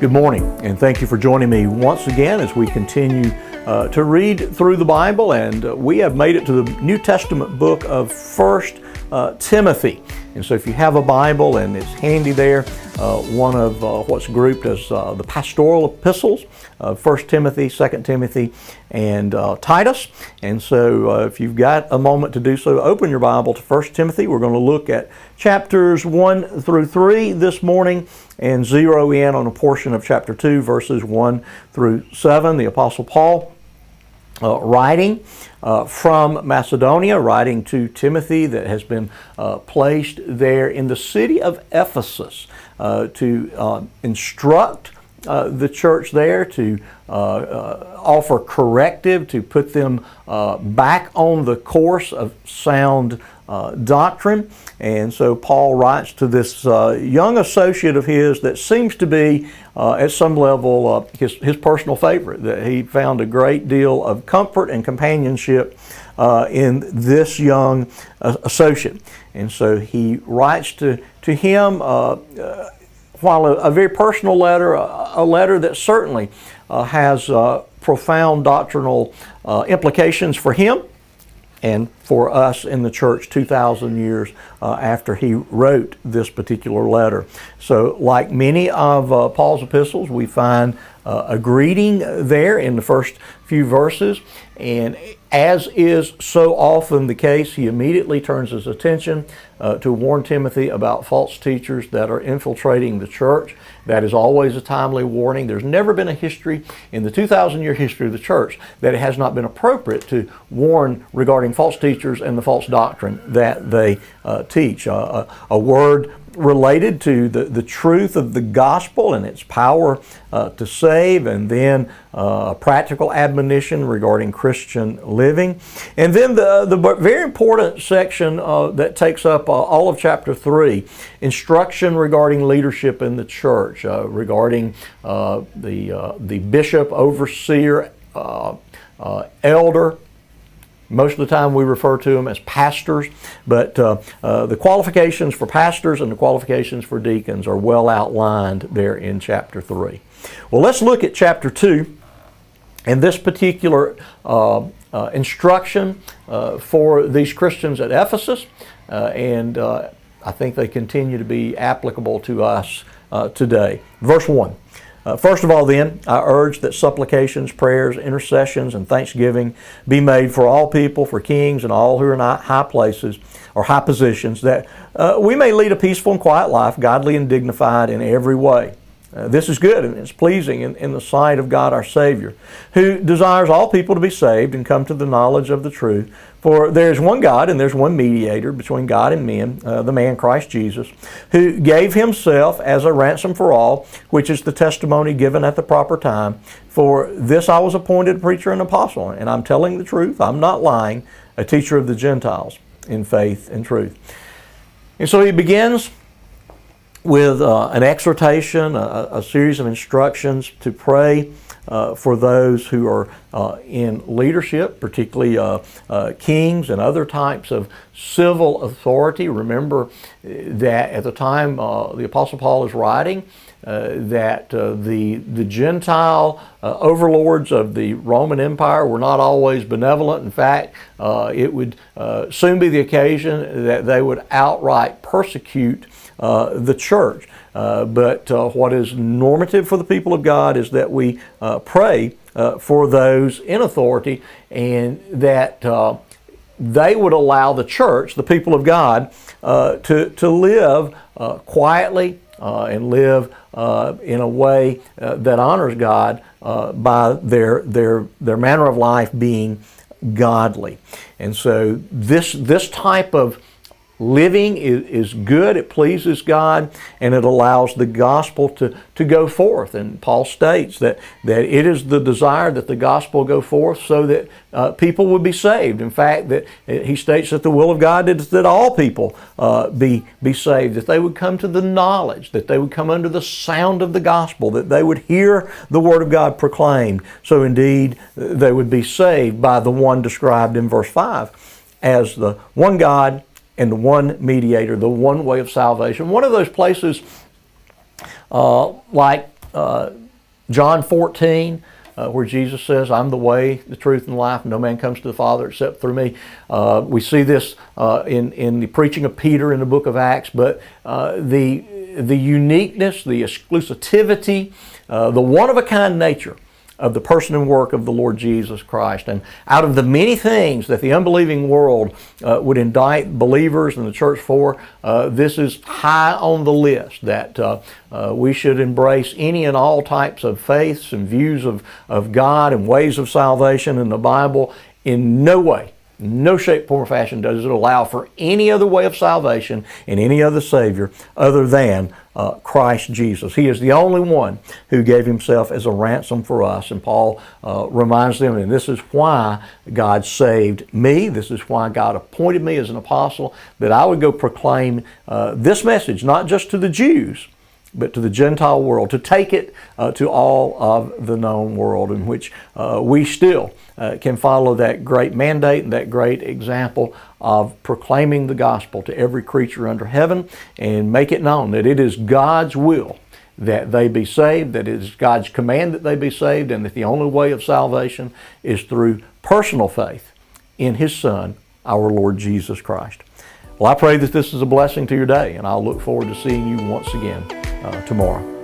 Good morning, and thank you for joining me once again as we continue uh, to read through the Bible. And uh, we have made it to the New Testament book of First uh, Timothy. And so, if you have a Bible and it's handy there, uh, one of uh, what's grouped as uh, the pastoral epistles, uh, 1 Timothy, 2 Timothy, and uh, Titus. And so, if you've got a moment to do so, open your Bible to 1 Timothy. We're going to look at chapters 1 through 3 this morning and zero in on a portion of chapter 2, verses 1 through 7. The Apostle Paul uh, writing uh, from Macedonia, writing to Timothy that has been uh, placed there in the city of Ephesus uh, to uh, instruct uh, the church there, to offer corrective, to put them back on the course of sound uh, doctrine. And so Paul writes to this uh, young associate of his that seems to be, uh, at some level, uh, his, his personal favorite, that he found a great deal of comfort and companionship uh, in this young uh, associate. And so he writes to, to him, while a, a, very personal letter, a, a letter that certainly has profound doctrinal implications for him and for us in the church 2,000 years uh, after he wrote this particular letter. So, like many of uh, Paul's epistles, we find uh, a greeting there in the first few verses. And as is so often the case, he immediately turns his attention uh, to warn Timothy about false teachers that are infiltrating the church. That is always a timely warning. There's never been a history in the 2,000 year history of the church that it has not been appropriate to warn regarding false teachers and the false doctrine that they uh, teach. Uh, a, a word related to the, the truth of the gospel and its power uh, to save, and then uh, a practical admonition regarding Christian living. And then the, the very important section uh, that takes up uh, all of chapter 3 instruction regarding leadership in the church, uh, regarding uh, the, the bishop, overseer, elder, most of the time we refer to them as pastors, but uh, uh, the qualifications for pastors and the qualifications for deacons are well outlined there in chapter 3. Well, let's look at chapter 2 and this particular uh, uh instruction uh, for these Christians at Ephesus, uh, and I think they continue to be applicable to us today. Verse 1. Uh, first of all, then, I urge that supplications, prayers, intercessions, and thanksgiving be made for all people, for kings, and all who are in high places or high positions, that uh, we may lead a peaceful and quiet life, godly and dignified in every way. Uh, this is good and it's pleasing in, in the sight of God our Savior, who desires all people to be saved and come to the knowledge of the truth. For there is one God and there's one mediator between God and men, uh, the man Christ Jesus, who gave himself as a ransom for all, which is the testimony given at the proper time. For this I was appointed preacher and apostle, and I'm telling the truth, I'm not lying, a teacher of the Gentiles in faith and truth. And so he begins with uh, an exhortation, a, a, series of instructions to pray uh, for those who are uh, in leadership, particularly uh, uh, kings and other types of civil authority. Remember uh, that at the time the Apostle Paul is writing, that the, the Gentile overlords of the Roman Empire were not always benevolent. In fact, it would soon be the occasion that they would outright persecute uh, the church. Uh, but uh, what is normative for the people of God is that we pray Uh, for those in authority and that uh, they would allow the church, the people of God, uh, to, to live quietly and live in a way that honors God by their, their, their manner of life being godly. And so this, this type of living is, good, it pleases God, and it allows the gospel to, to go forth. And Paul states that, that it is the desire that the gospel go forth so that uh, people would be saved. In fact, that uh, he states that the will of God is that all people uh, be, be saved, that they would come to the knowledge, that they would come under the sound of the gospel, that they would hear the word of God proclaimed. So indeed, they would be saved by the one described in verse 5 as the one God and the one mediator, the one way of salvation. One of those places, uh, like uh, John 14, uh, where Jesus says, I'm the way, the truth, and life. No man comes to the Father except through me. Uh, we see this uh, in, in the preaching of Peter in the book of Acts, but uh, the, the uniqueness, the exclusivity, the one of a kind nature of the person and work of the Lord Jesus Christ. And out of the many things that the unbelieving world uh, would indict believers in the church for, uh, this is high on the list that uh, uh, we should embrace any and all types of faiths and views of, of God and ways of salvation in the Bible. In no way no shape, form, or fashion does it allow for any other way of salvation and any other Savior other than uh, Christ Jesus. He is the only one who gave Himself as a ransom for us. And Paul uh, reminds them, and this is why God saved me. This is why God appointed me as an apostle, that I would go proclaim uh, this message, not just to the Jews but to the Gentile world, to take it uh, to all of the known world, in which uh, we still uh, can follow that great mandate and that great example of proclaiming the gospel to every creature under heaven and make it known that it is God's will that they be saved, that it is God's command that they be saved, and that the only way of salvation is through personal faith in His Son, our Lord Jesus Christ. Well, I pray that this is a blessing to your day, and I'll look forward to seeing you once again Uh, tomorrow.